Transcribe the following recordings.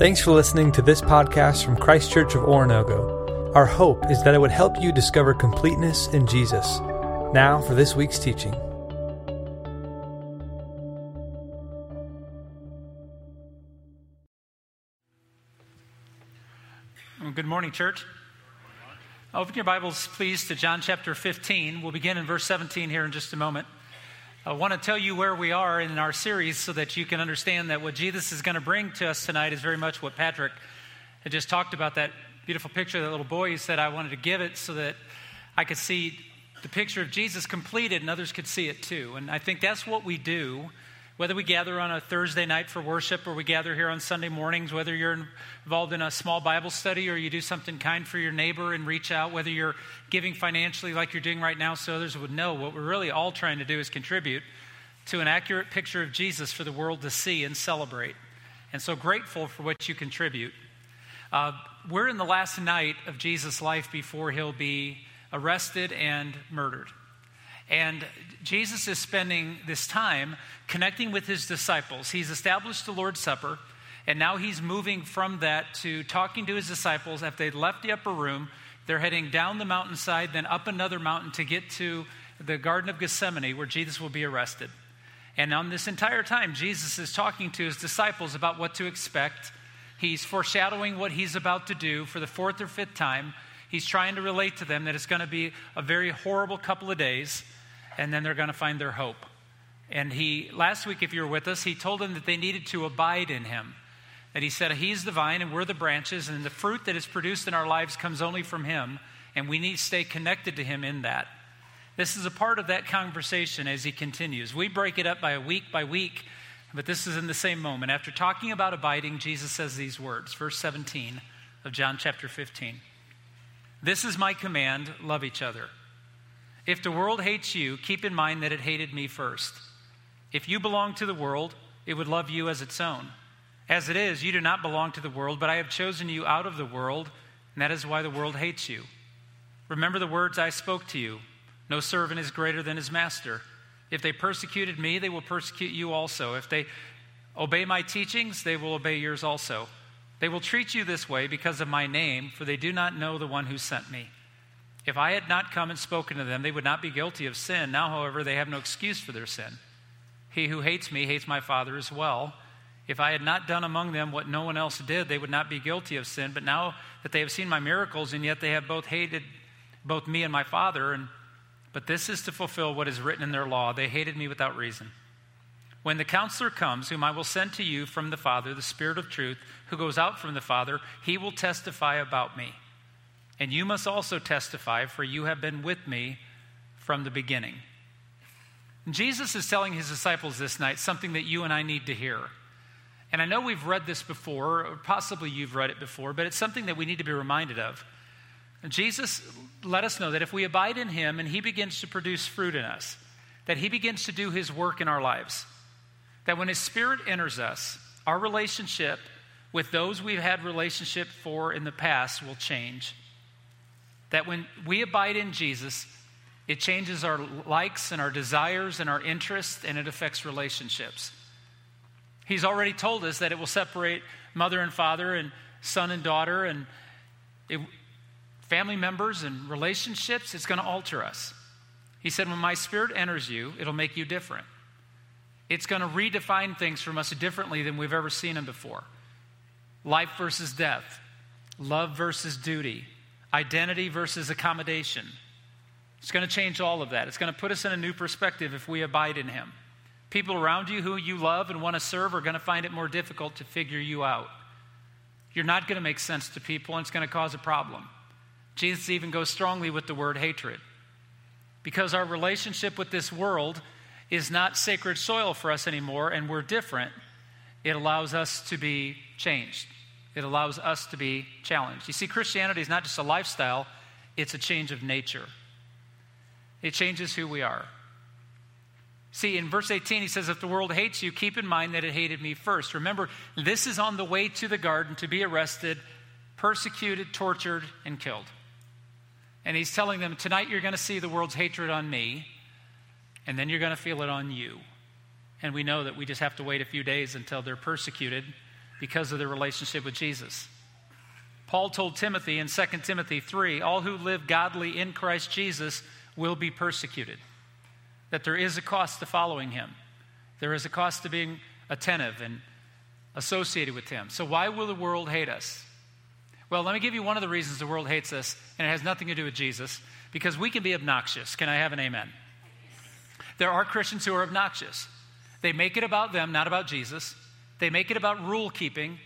Thanks for listening to this podcast from Christ Church of Oronogo. Our hope is that it would help you discover completeness in Jesus. Now for this week's teaching. Well, good morning, church. Open your Bibles, please, to John chapter 15. We'll begin in verse 17 here in just a moment. I want to tell you where we are in our series so that you can understand that what Jesus is going to bring to us tonight is very much what Patrick had just talked about that beautiful picture of that little boy. He said, I wanted to give it so that I could see the picture of Jesus completed and others could see it too. And I think that's what we do whether we gather on a Thursday night for worship or we gather here on Sunday mornings, whether you're involved in a small Bible study or you do something kind for your neighbor and reach out, whether you're giving financially like you're doing right now so others would know, what we're really all trying to do is contribute to an accurate picture of Jesus for the world to see and celebrate. And so grateful for what you contribute. Uh, we're in the last night of Jesus' life before he'll be arrested and murdered. And Jesus is spending this time connecting with his disciples. He's established the Lord's Supper, and now he's moving from that to talking to his disciples. After they'd left the upper room, they're heading down the mountainside, then up another mountain to get to the Garden of Gethsemane, where Jesus will be arrested. And on this entire time, Jesus is talking to his disciples about what to expect. He's foreshadowing what he's about to do for the fourth or fifth time. He's trying to relate to them that it's going to be a very horrible couple of days and then they're going to find their hope. And he, last week, if you were with us, he told them that they needed to abide in him. That he said, He's the vine and we're the branches, and the fruit that is produced in our lives comes only from him, and we need to stay connected to him in that. This is a part of that conversation as he continues. We break it up by a week by week, but this is in the same moment. After talking about abiding, Jesus says these words, verse 17 of John chapter 15. This is my command love each other. If the world hates you, keep in mind that it hated me first. If you belong to the world, it would love you as its own. As it is, you do not belong to the world, but I have chosen you out of the world, and that is why the world hates you. Remember the words I spoke to you No servant is greater than his master. If they persecuted me, they will persecute you also. If they obey my teachings, they will obey yours also. They will treat you this way because of my name, for they do not know the one who sent me. If I had not come and spoken to them, they would not be guilty of sin. Now, however, they have no excuse for their sin. He who hates me hates my Father as well. If I had not done among them what no one else did, they would not be guilty of sin. But now that they have seen my miracles, and yet they have both hated both me and my Father, and but this is to fulfill what is written in their law. They hated me without reason. When the counselor comes, whom I will send to you from the Father, the Spirit of truth, who goes out from the Father, he will testify about me. And you must also testify, for you have been with me from the beginning. Jesus is telling his disciples this night something that you and I need to hear. And I know we've read this before, or possibly you've read it before, but it's something that we need to be reminded of. Jesus let us know that if we abide in him and he begins to produce fruit in us, that he begins to do his work in our lives, that when his spirit enters us, our relationship with those we've had relationship for in the past will change that when we abide in Jesus, it changes our likes and our desires and our interests, and it affects relationships. He's already told us that it will separate mother and father and son and daughter and it, family members and relationships. It's going to alter us. He said, When my spirit enters you, it'll make you different. It's going to redefine things from us differently than we've ever seen them before life versus death, love versus duty, identity versus accommodation. It's going to change all of that. It's going to put us in a new perspective if we abide in Him. People around you who you love and want to serve are going to find it more difficult to figure you out. You're not going to make sense to people, and it's going to cause a problem. Jesus even goes strongly with the word hatred. Because our relationship with this world is not sacred soil for us anymore, and we're different, it allows us to be changed. It allows us to be challenged. You see, Christianity is not just a lifestyle, it's a change of nature. It changes who we are. See, in verse 18, he says, If the world hates you, keep in mind that it hated me first. Remember, this is on the way to the garden to be arrested, persecuted, tortured, and killed. And he's telling them, Tonight you're going to see the world's hatred on me, and then you're going to feel it on you. And we know that we just have to wait a few days until they're persecuted because of their relationship with Jesus. Paul told Timothy in 2 Timothy 3 all who live godly in Christ Jesus will be persecuted. That there is a cost to following him, there is a cost to being attentive and associated with him. So, why will the world hate us? Well, let me give you one of the reasons the world hates us, and it has nothing to do with Jesus, because we can be obnoxious. Can I have an amen? There are Christians who are obnoxious. They make it about them, not about Jesus. They make it about rule keeping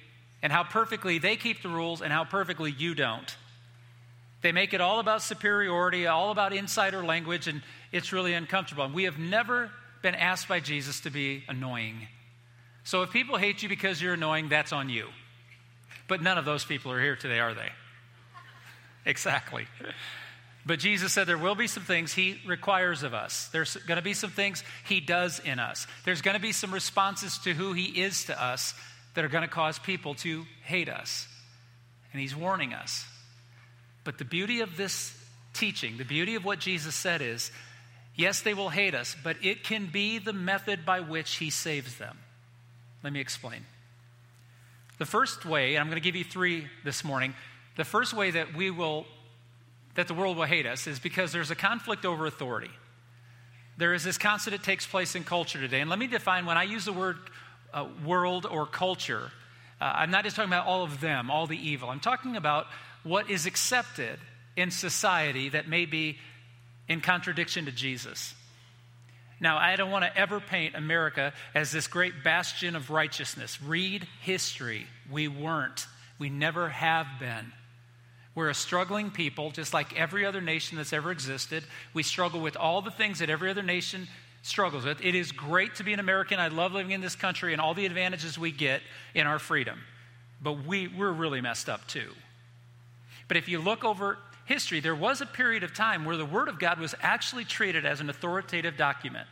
and how perfectly they keep the rules and how perfectly you don't. They make it all about superiority, all about insider language, and it's really uncomfortable. And we have never been asked by Jesus to be annoying. So if people hate you because you're annoying, that's on you. But none of those people are here today, are they? Exactly. But Jesus said there will be some things He requires of us. There's going to be some things He does in us. There's going to be some responses to who He is to us that are going to cause people to hate us. And He's warning us. But the beauty of this teaching, the beauty of what Jesus said is yes, they will hate us, but it can be the method by which He saves them. Let me explain. The first way, and I'm going to give you three this morning, the first way that we will that the world will hate us is because there's a conflict over authority. There is this constant that takes place in culture today. And let me define when I use the word uh, world or culture, uh, I'm not just talking about all of them, all the evil. I'm talking about what is accepted in society that may be in contradiction to Jesus. Now, I don't want to ever paint America as this great bastion of righteousness. Read history. We weren't. We never have been. We're a struggling people, just like every other nation that's ever existed. We struggle with all the things that every other nation struggles with. It is great to be an American. I love living in this country and all the advantages we get in our freedom. But we, we're really messed up too. But if you look over history, there was a period of time where the Word of God was actually treated as an authoritative document.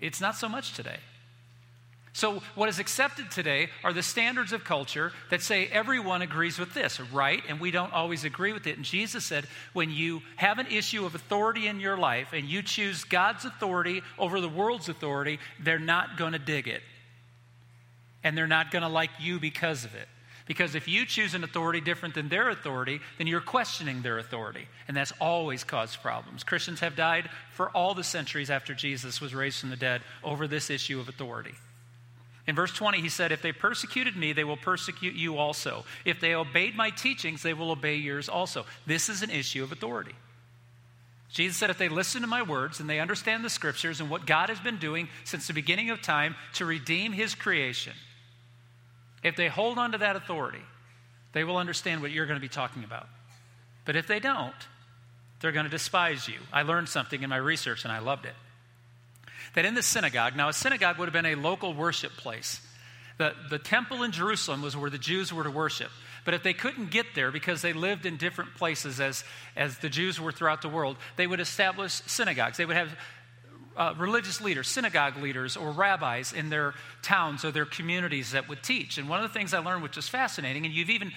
It's not so much today. So, what is accepted today are the standards of culture that say everyone agrees with this, right? And we don't always agree with it. And Jesus said, when you have an issue of authority in your life and you choose God's authority over the world's authority, they're not going to dig it. And they're not going to like you because of it. Because if you choose an authority different than their authority, then you're questioning their authority. And that's always caused problems. Christians have died for all the centuries after Jesus was raised from the dead over this issue of authority. In verse 20, he said, If they persecuted me, they will persecute you also. If they obeyed my teachings, they will obey yours also. This is an issue of authority. Jesus said, If they listen to my words and they understand the scriptures and what God has been doing since the beginning of time to redeem his creation, if they hold on to that authority, they will understand what you're going to be talking about. But if they don't, they're going to despise you. I learned something in my research and I loved it that in the synagogue, now a synagogue would have been a local worship place. The, the temple in Jerusalem was where the Jews were to worship. But if they couldn't get there because they lived in different places as, as the Jews were throughout the world, they would establish synagogues. They would have uh, religious leaders, synagogue leaders, or rabbis in their towns or their communities that would teach. And one of the things I learned, which was fascinating, and you've even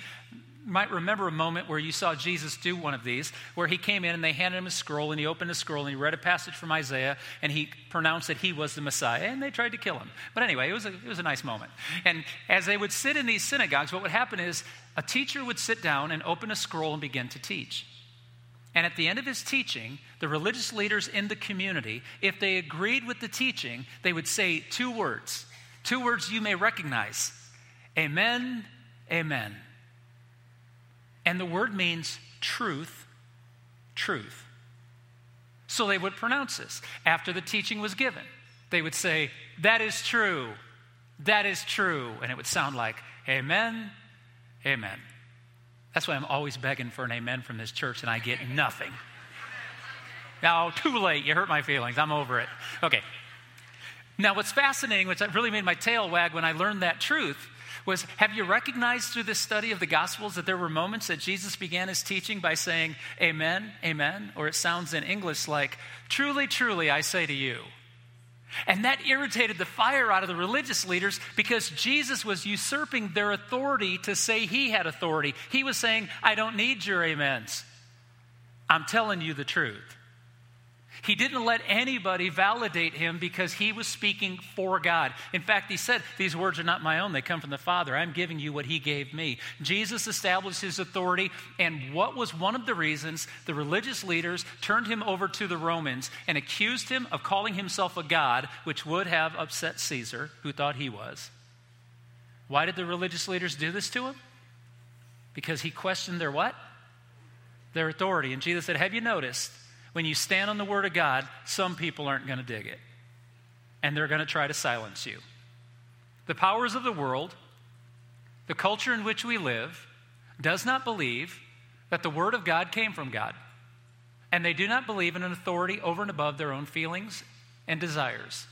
might remember a moment where you saw Jesus do one of these, where he came in and they handed him a scroll, and he opened the scroll and he read a passage from Isaiah, and he pronounced that he was the Messiah, and they tried to kill him. But anyway, it was a, it was a nice moment. And as they would sit in these synagogues, what would happen is a teacher would sit down and open a scroll and begin to teach. And at the end of his teaching, the religious leaders in the community, if they agreed with the teaching, they would say two words. Two words you may recognize Amen, Amen. And the word means truth, truth. So they would pronounce this after the teaching was given. They would say, That is true. That is true. And it would sound like, Amen, Amen. That's why I'm always begging for an amen from this church and I get nothing. Now, too late. You hurt my feelings. I'm over it. Okay. Now, what's fascinating, which really made my tail wag when I learned that truth, was have you recognized through this study of the Gospels that there were moments that Jesus began his teaching by saying, Amen, Amen? Or it sounds in English like, Truly, truly, I say to you. And that irritated the fire out of the religious leaders because Jesus was usurping their authority to say he had authority. He was saying, I don't need your amens. I'm telling you the truth. He didn't let anybody validate him because he was speaking for God. In fact, he said, These words are not my own, they come from the Father. I'm giving you what he gave me. Jesus established his authority, and what was one of the reasons the religious leaders turned him over to the Romans and accused him of calling himself a God, which would have upset Caesar, who thought he was. Why did the religious leaders do this to him? Because he questioned their what? Their authority. And Jesus said, Have you noticed? When you stand on the Word of God, some people aren't going to dig it. And they're going to try to silence you. The powers of the world, the culture in which we live, does not believe that the Word of God came from God. And they do not believe in an authority over and above their own feelings and desires.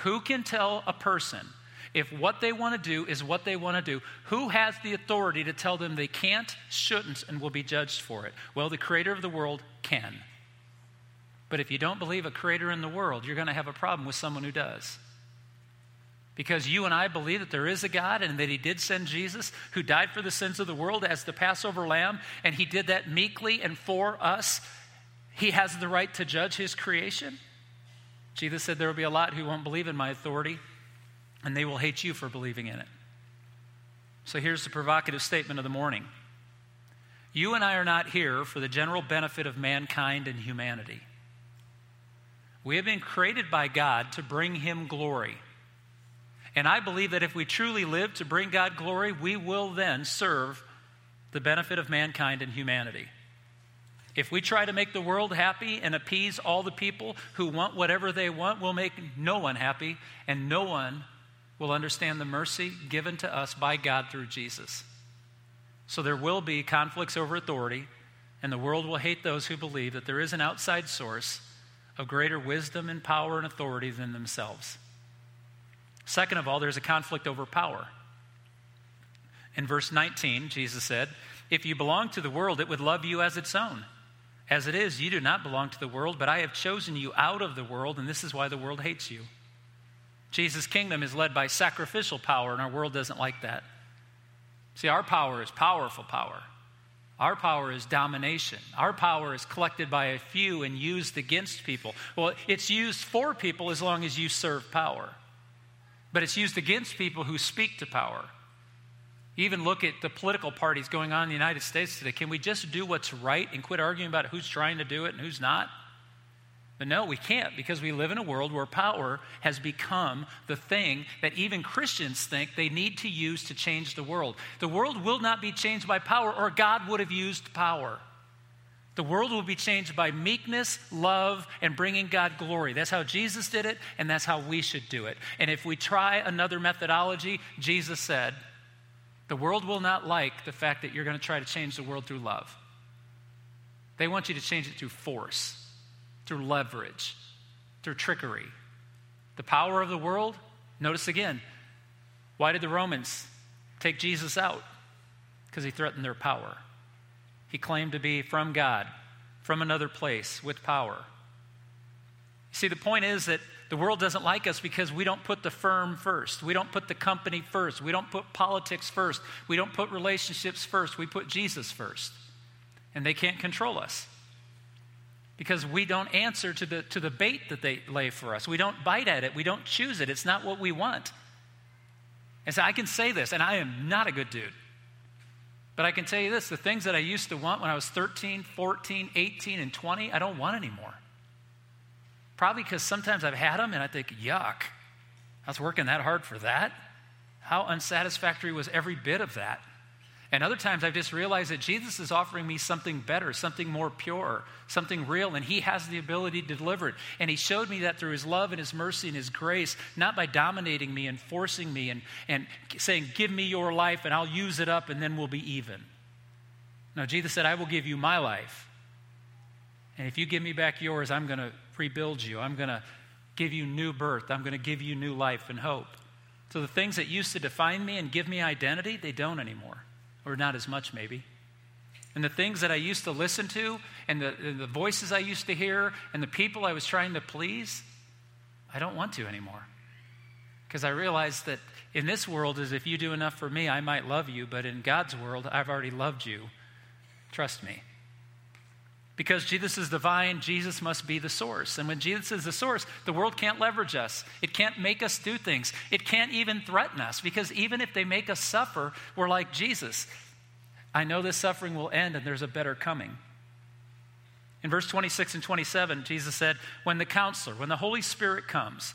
Who can tell a person if what they want to do is what they want to do? Who has the authority to tell them they can't, shouldn't, and will be judged for it? Well, the creator of the world can. But if you don't believe a creator in the world, you're going to have a problem with someone who does. Because you and I believe that there is a God and that He did send Jesus who died for the sins of the world as the Passover lamb, and He did that meekly and for us. He has the right to judge His creation. Jesus said there will be a lot who won't believe in my authority, and they will hate you for believing in it. So here's the provocative statement of the morning You and I are not here for the general benefit of mankind and humanity. We have been created by God to bring Him glory. And I believe that if we truly live to bring God glory, we will then serve the benefit of mankind and humanity. If we try to make the world happy and appease all the people who want whatever they want, we'll make no one happy, and no one will understand the mercy given to us by God through Jesus. So there will be conflicts over authority, and the world will hate those who believe that there is an outside source of greater wisdom and power and authority than themselves. Second of all, there's a conflict over power. In verse 19, Jesus said, If you belong to the world, it would love you as its own. As it is, you do not belong to the world, but I have chosen you out of the world, and this is why the world hates you. Jesus' kingdom is led by sacrificial power, and our world doesn't like that. See, our power is powerful power. Our power is domination. Our power is collected by a few and used against people. Well, it's used for people as long as you serve power. But it's used against people who speak to power. Even look at the political parties going on in the United States today. Can we just do what's right and quit arguing about who's trying to do it and who's not? But no, we can't because we live in a world where power has become the thing that even Christians think they need to use to change the world. The world will not be changed by power, or God would have used power. The world will be changed by meekness, love, and bringing God glory. That's how Jesus did it, and that's how we should do it. And if we try another methodology, Jesus said, the world will not like the fact that you're going to try to change the world through love. They want you to change it through force through leverage, through trickery. The power of the world, notice again, why did the Romans take Jesus out? Because he threatened their power. He claimed to be from God, from another place, with power. See, the point is that the world doesn't like us because we don't put the firm first. We don't put the company first. We don't put politics first. We don't put relationships first. We put Jesus first. And they can't control us because we don't answer to the, to the bait that they lay for us. We don't bite at it. We don't choose it. It's not what we want. And so I can say this, and I am not a good dude. But I can tell you this the things that I used to want when I was 13, 14, 18, and 20, I don't want anymore. Probably because sometimes I've had them and I think, yuck, I was working that hard for that. How unsatisfactory was every bit of that? And other times I've just realized that Jesus is offering me something better, something more pure, something real, and He has the ability to deliver it. And He showed me that through His love and His mercy and His grace, not by dominating me and forcing me and, and saying, Give me your life and I'll use it up and then we'll be even. No, Jesus said, I will give you my life. And if you give me back yours, I'm going to rebuild you. I'm going to give you new birth. I'm going to give you new life and hope. So the things that used to define me and give me identity, they don't anymore or not as much maybe. And the things that I used to listen to, and the, the voices I used to hear, and the people I was trying to please, I don't want to anymore. Because I realized that in this world, is if you do enough for me, I might love you, but in God's world, I've already loved you. Trust me. Because Jesus is divine, Jesus must be the source. And when Jesus is the source, the world can't leverage us. It can't make us do things. It can't even threaten us because even if they make us suffer, we're like Jesus. I know this suffering will end and there's a better coming. In verse 26 and 27, Jesus said, When the counselor, when the Holy Spirit comes,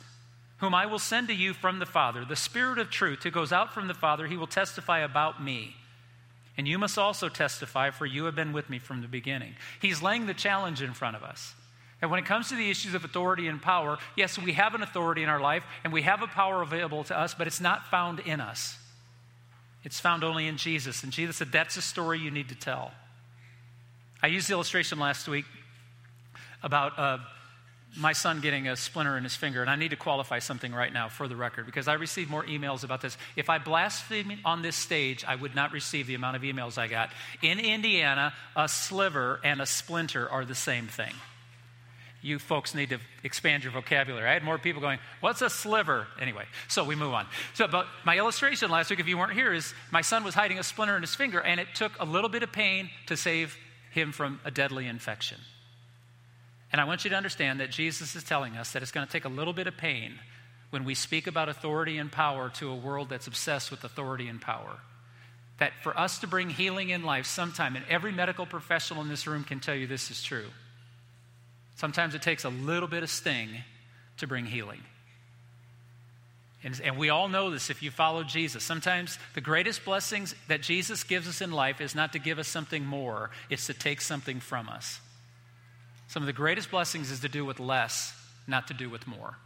whom I will send to you from the Father, the Spirit of truth who goes out from the Father, he will testify about me. And you must also testify, for you have been with me from the beginning. He's laying the challenge in front of us. And when it comes to the issues of authority and power, yes, we have an authority in our life and we have a power available to us, but it's not found in us. It's found only in Jesus. And Jesus said, That's a story you need to tell. I used the illustration last week about. Uh, my son getting a splinter in his finger, and I need to qualify something right now for the record because I received more emails about this. If I blaspheme on this stage, I would not receive the amount of emails I got. In Indiana, a sliver and a splinter are the same thing. You folks need to expand your vocabulary. I had more people going, What's a sliver? Anyway, so we move on. So, but my illustration last week, if you weren't here, is my son was hiding a splinter in his finger, and it took a little bit of pain to save him from a deadly infection. And I want you to understand that Jesus is telling us that it's going to take a little bit of pain when we speak about authority and power to a world that's obsessed with authority and power. That for us to bring healing in life sometime, and every medical professional in this room can tell you this is true, sometimes it takes a little bit of sting to bring healing. And, and, we all know this if you follow Jesus. Sometimes the greatest blessings that Jesus gives us in life is not to give us something more, it's to take something from us. Some of the greatest blessings is to do with less, not to do with more.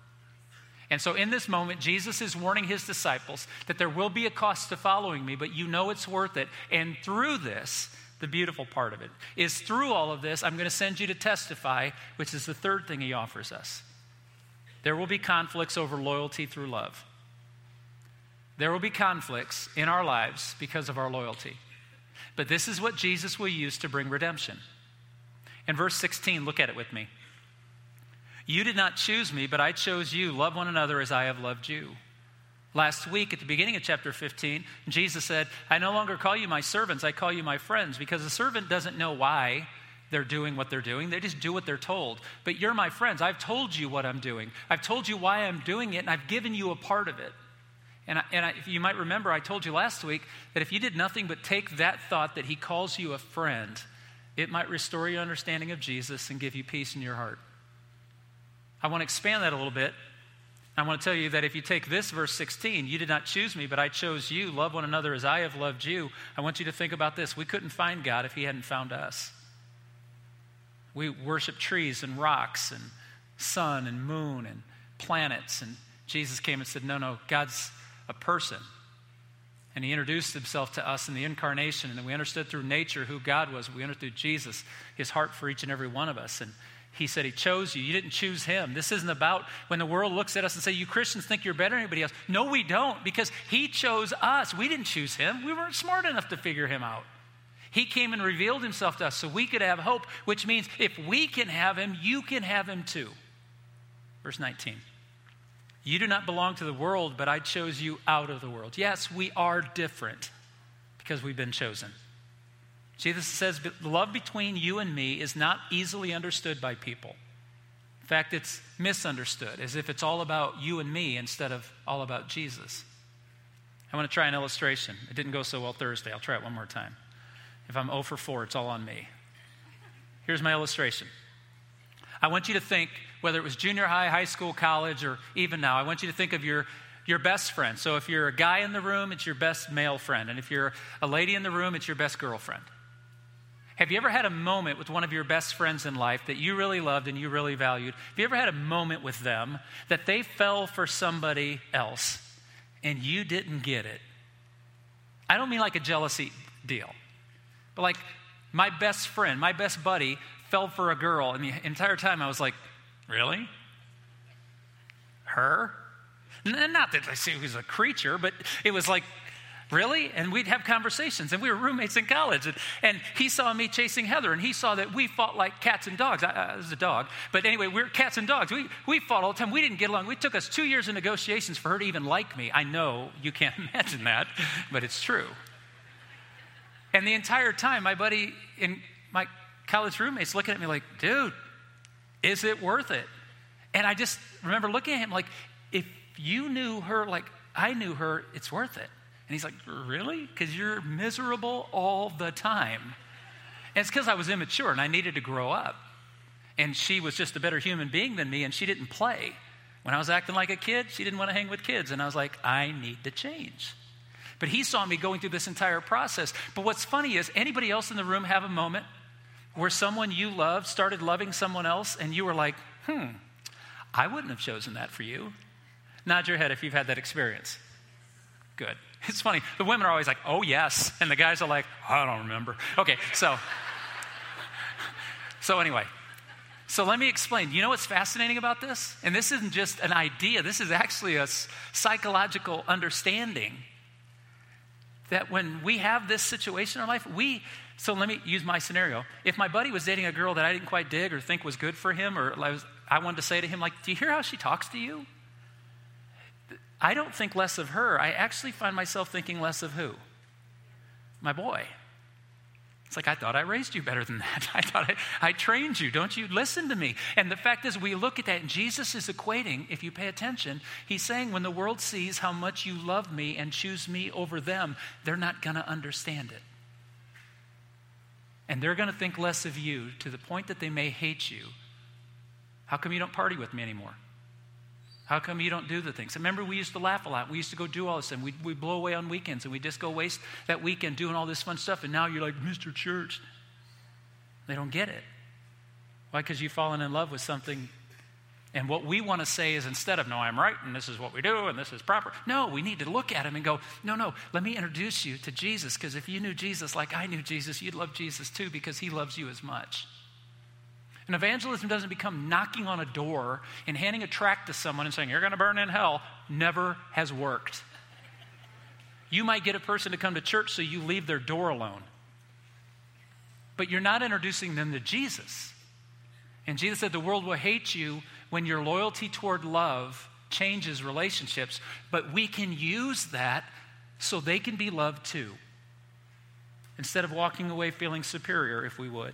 And so, in this moment, Jesus is warning his disciples that there will be a cost to following me, but you know it's worth it. And through this, the beautiful part of it is through all of this, I'm going to send you to testify, which is the third thing he offers us. There will be conflicts over loyalty through love. There will be conflicts in our lives because of our loyalty. But this is what Jesus will use to bring redemption. In verse 16, look at it with me. You did not choose me, but I chose you. Love one another as I have loved you. Last week, at the beginning of chapter 15, Jesus said, I no longer call you my servants, I call you my friends, because a servant doesn't know why they're doing what they're doing. They just do what they're told. But you're my friends. I've told you what I'm doing, I've told you why I'm doing it, and I've given you a part of it. And, I, and I, you might remember, I told you last week that if you did nothing but take that thought that He calls you a friend, it might restore your understanding of Jesus and give you peace in your heart. I want to expand that a little bit. I want to tell you that if you take this verse 16, you did not choose me, but I chose you. Love one another as I have loved you. I want you to think about this. We couldn't find God if He hadn't found us. We worship trees and rocks and sun and moon and planets. And Jesus came and said, No, no, God's a person. And he introduced himself to us in the incarnation. And then we understood through nature who God was. We understood through Jesus, his heart for each and every one of us. And he said he chose you. You didn't choose him. This isn't about when the world looks at us and say, you Christians think you're better than anybody else. No, we don't, because he chose us. We didn't choose him. We weren't smart enough to figure him out. He came and revealed himself to us so we could have hope, which means if we can have him, you can have him too. Verse 19. You do not belong to the world, but I chose you out of the world. Yes, we are different because we've been chosen. Jesus says, love between you and me is not easily understood by people. In fact, it's misunderstood, as if it's all about you and me instead of all about Jesus. I want to try an illustration. It didn't go so well Thursday. I'll try it one more time. If I'm 0 for 4, it's all on me. Here's my illustration. I want you to think whether it was junior high, high school, college, or even now, I want you to think of your, your best friend. So if you're a guy in the room, it's your best male friend. And if you're a lady in the room, it's your best girlfriend. Have you ever had a moment with one of your best friends in life that you really loved and you really valued? Have you ever had a moment with them that they fell for somebody else and you didn't get it? I don't mean like a jealousy deal, but like my best friend, my best buddy fell for a girl, and the entire time I was like, Really? Her? Not that I say he was a creature, but it was like, really? And we'd have conversations, and we were roommates in college. And, and he saw me chasing Heather, and he saw that we fought like cats and dogs. I, I was a dog. But anyway, we are cats and dogs. We, we fought all the time. We didn't get along. It took us two years of negotiations for her to even like me. I know you can't imagine that, but it's true. And the entire time, my buddy in my college roommate's looking at me like, dude, is it worth it? And I just remember looking at him like, if you knew her like I knew her, it's worth it. And he's like, Really? Because you're miserable all the time. And it's because I was immature and I needed to grow up. And she was just a better human being than me, and she didn't play. When I was acting like a kid, she didn't want to hang with kids. And I was like, I need to change. But he saw me going through this entire process. But what's funny is, anybody else in the room have a moment where someone you loved started loving someone else, and you were like, hmm, I wouldn't have chosen that for you. Nod your head if you've had that experience. Good. It's funny. The women are always like, oh, yes. And the guys are like, I don't remember. Okay, so. So, anyway, so let me explain. You know what's fascinating about this? And this isn't just an idea, this is actually a psychological understanding that when we have this situation in our life, we. So let me use my scenario. If my buddy was dating a girl that I didn't quite dig or think was good for him, or I, was, I wanted to say to him, like, do you hear how she talks to you? I don't think less of her. I actually find myself thinking less of who? My boy. It's like, I thought I raised you better than that. I thought I, I, trained you. Don't you listen to me? And the fact is, we look at that, and Jesus is equating, if you pay attention, he's saying, when the world sees how much you love me and choose me over them, they're not going to understand it. And they're going to think less of you to the point that they may hate you. How come you don't party with me anymore? How come you don't do the things? Remember, we used to laugh a lot. We used to go do all this, and we'd, we'd blow away on weekends, and we'd just go waste that weekend doing all this fun stuff. And now you're like, Mr. Church. They don't get it. Why? Because you've fallen in love with something. And what we want to say is instead of, no, I'm right, and this is what we do, and this is proper. No, we need to look at him and go, no, no, let me introduce you to Jesus, because if you knew Jesus like I knew Jesus, you'd love Jesus too, because he loves you as much. And evangelism doesn't become knocking on a door and handing a tract to someone and saying, You're going to burn in hell, never has worked. You might get a person to come to church so you leave their door alone. But you're not introducing them to Jesus. And Jesus said, The world will hate you when your loyalty toward love changes relationships, but we can use that so they can be loved too. Instead of walking away feeling superior, if we would.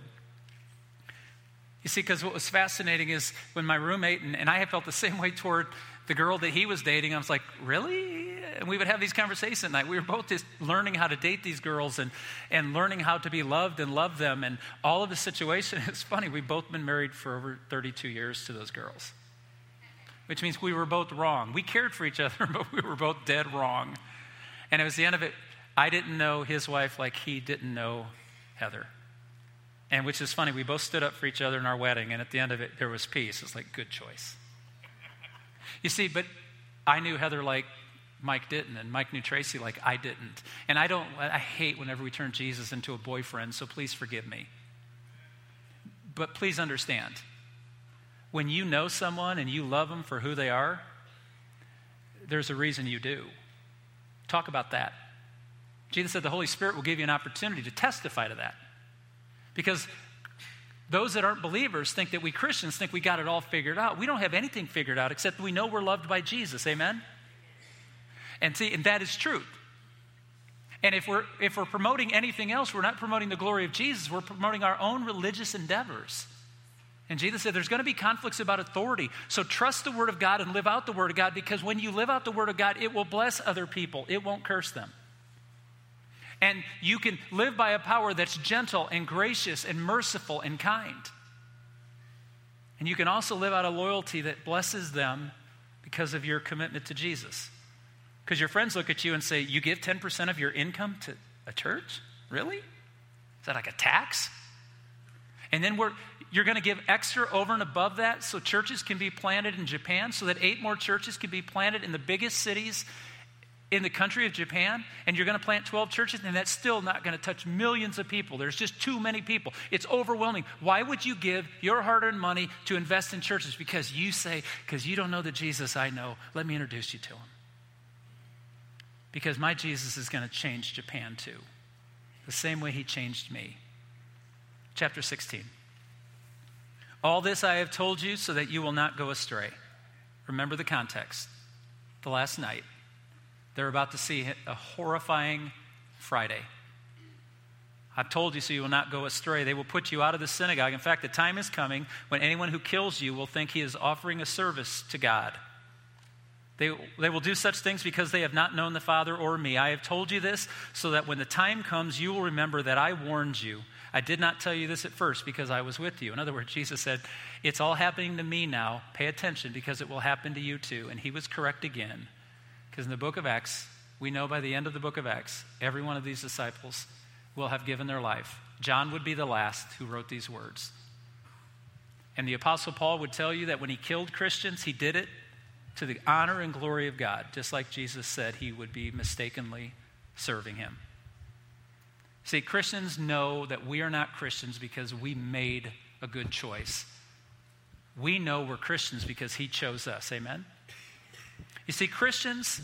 You see, because what was fascinating is when my roommate, and, and I had felt the same way toward the girl that he was dating, I was like, really? And we would have these conversations at night. We were both just learning how to date these girls and, and learning how to be loved and love them. And all of the situation, it's funny, we've both been married for over 32 years to those girls, which means we were both wrong. We cared for each other, but we were both dead wrong. And it was the end of it. I didn't know his wife like he didn't know Heather. And which is funny, we both stood up for each other in our wedding, and at the end of it, there was peace. It's like, good choice. You see, but I knew Heather like Mike didn't, and Mike knew Tracy like I didn't. And I don't, I hate whenever we turn Jesus into a boyfriend, so please forgive me. But please understand when you know someone and you love them for who they are, there's a reason you do. Talk about that. Jesus said the Holy Spirit will give you an opportunity to testify to that. Because those that aren't believers think that we Christians think we got it all figured out. We don't have anything figured out except we know we're loved by Jesus. Amen? And see, and that is truth. And if we're if we're promoting anything else, we're not promoting the glory of Jesus, we're promoting our own religious endeavors. And Jesus said there's going to be conflicts about authority. So trust the word of God and live out the word of God because when you live out the word of God, it will bless other people. It won't curse them. And you can live by a power that's gentle and gracious and merciful and kind. And you can also live out a loyalty that blesses them because of your commitment to Jesus. Because your friends look at you and say, You give 10% of your income to a church? Really? Is that like a tax? And then we're, you're going to give extra over and above that so churches can be planted in Japan, so that eight more churches can be planted in the biggest cities in the country of Japan and you're going to plant 12 churches, and that's still not going to touch millions of people. There's just too many people. It's overwhelming. Why would you give your hard earned money to invest in churches? Because you say, because you don't know the Jesus I know, let me introduce you to him. Because my Jesus is going to change Japan too, the same way he changed me. Chapter 16. All this I have told you so that you will not go astray. Remember the context. The last night, they're about to see a horrifying Friday. I've told you so you will not go astray. They will put you out of the synagogue. In fact, the time is coming when anyone who kills you will think he is offering a service to God. They, they will do such things because they have not known the Father or me. I have told you this so that when the time comes, you will remember that I warned you. I did not tell you this at first because I was with you. In other words, Jesus said, It's all happening to me now. Pay attention because it will happen to you too. And he was correct again. Because in the book of Acts, we know by the end of the book of Acts, every one of these disciples will have given their life. John would be the last who wrote these words. And the Apostle Paul would tell you that when he killed Christians, he did it to the honor and glory of God, just like Jesus said he would be mistakenly serving him. See, Christians know that we are not Christians because we made a good choice. We know we're Christians because he chose us. Amen? You see, Christians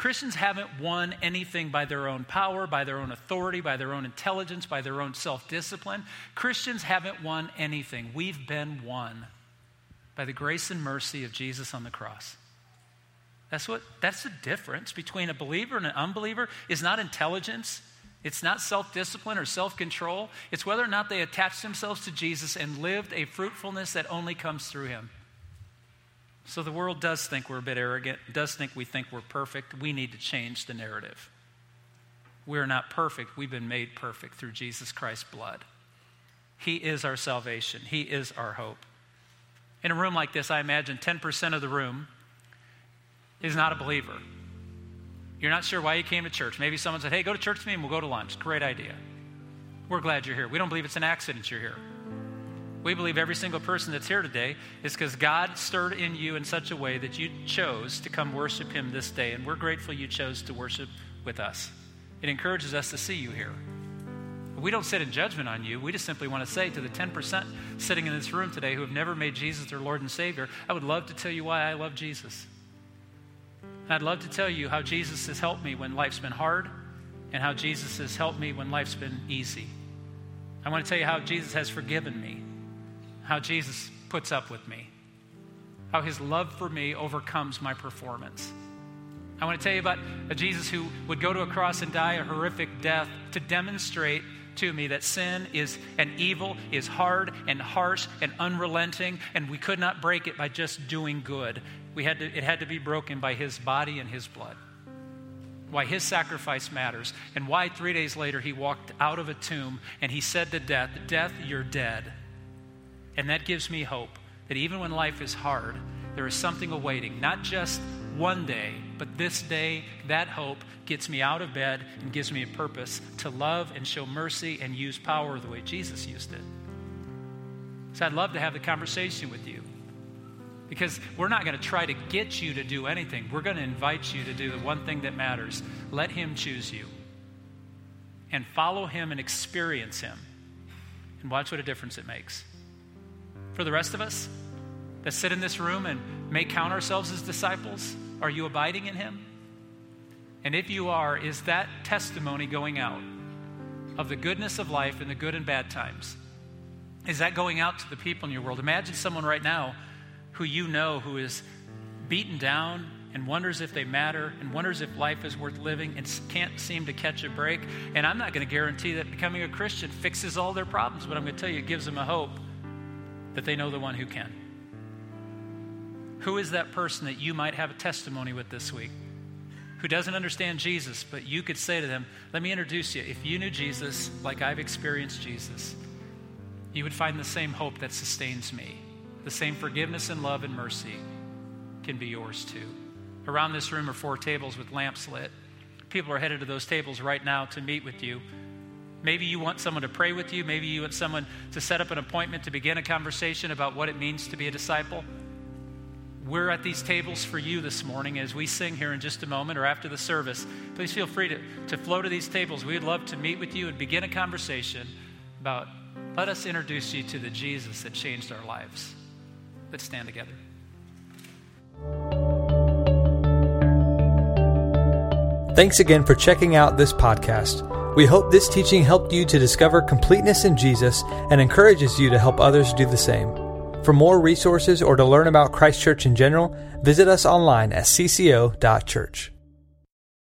Christians haven't won anything by their own power, by their own authority, by their own intelligence, by their own self discipline. Christians haven't won anything. We've been won by the grace and mercy of Jesus on the cross. That's what that's the difference between a believer and an unbeliever is not intelligence, it's not self-discipline or self-control. It's whether or not they attached themselves to Jesus and lived a fruitfulness that only comes through him. So the world does think we're a bit arrogant, does think we think we're perfect. We need to change the narrative. We're not perfect. We've been made perfect through Jesus Christ's blood. He is our salvation, He is our hope. In a room like this, I imagine 10% of the room is not a believer. You're not sure why you came to church. Maybe someone said, hey, go to church with me and we'll go to lunch. Great idea. We're glad you're here. We don't believe it's an accident you're here. We believe every single person that's here today is because God stirred in you in such a way that you chose to come worship Him this day. And we're grateful you chose to worship with us. It encourages us to see you here. We don't sit in judgment on you. We just simply want to say to the 10% sitting in this room today who have never made Jesus their Lord and Savior, I would love to tell you why I love Jesus. I'd love to tell you how Jesus has helped me when life's been hard and how Jesus has helped me when life's been easy. I want to tell you how Jesus has forgiven me how Jesus puts up with me, how his love for me overcomes my performance. I want to tell you about a Jesus who would go to a cross and die a horrific death to demonstrate to me that sin is and evil is hard and harsh and unrelenting, and we could not break it by just doing good. We had to, it had to be broken by his body and his blood. Why his sacrifice matters, and why three days later he walked out of a tomb and he said to death, Death, you're dead. And that gives me hope that even when life is hard, there is something awaiting, not just one day, but this day, that hope gets me out of bed and gives me a purpose to love and show mercy and use power the way Jesus used it. So I'd love to have the conversation with you because we're not going to try to get you to do anything. We're going to invite you to do the one thing that matters let Him choose you and follow Him and experience Him and watch what a difference it makes. For the rest of us that sit in this room and may count ourselves as disciples, are you abiding in Him? And if you are, is that testimony going out of the goodness of life in the good and bad times? Is that going out to the people in your world? Imagine someone right now who you know who is beaten down and wonders if they matter and wonders if life is worth living and can't seem to catch a break. And I'm not going to guarantee that becoming a Christian fixes all their problems, but I'm going to tell you it gives them a hope that they know the one who can. Who is that person that you might have a testimony with this week? Who doesn't understand Jesus, but you could say to them, Let me introduce you. If you knew Jesus like I've experienced Jesus, you would find the same hope that sustains me. The same forgiveness and love and mercy can be yours too. Around this room are four tables with lamps lit. People are headed to those tables right now to meet with you. Maybe you want someone to pray with you. Maybe you want someone to set up an appointment to begin a conversation about what it means to be a disciple. We're at these tables for you this morning as we sing here in just a moment or after the service. Please feel free to, to flow to these tables. We'd love to meet with you and begin a conversation about let us introduce you to the Jesus that changed our lives. Let's stand together. Thanks again for checking out this podcast. We hope this teaching helped you to discover completeness in Jesus and encourages you to help others do the same. For more resources or to learn about Christ Church in general, visit us online at cco.church.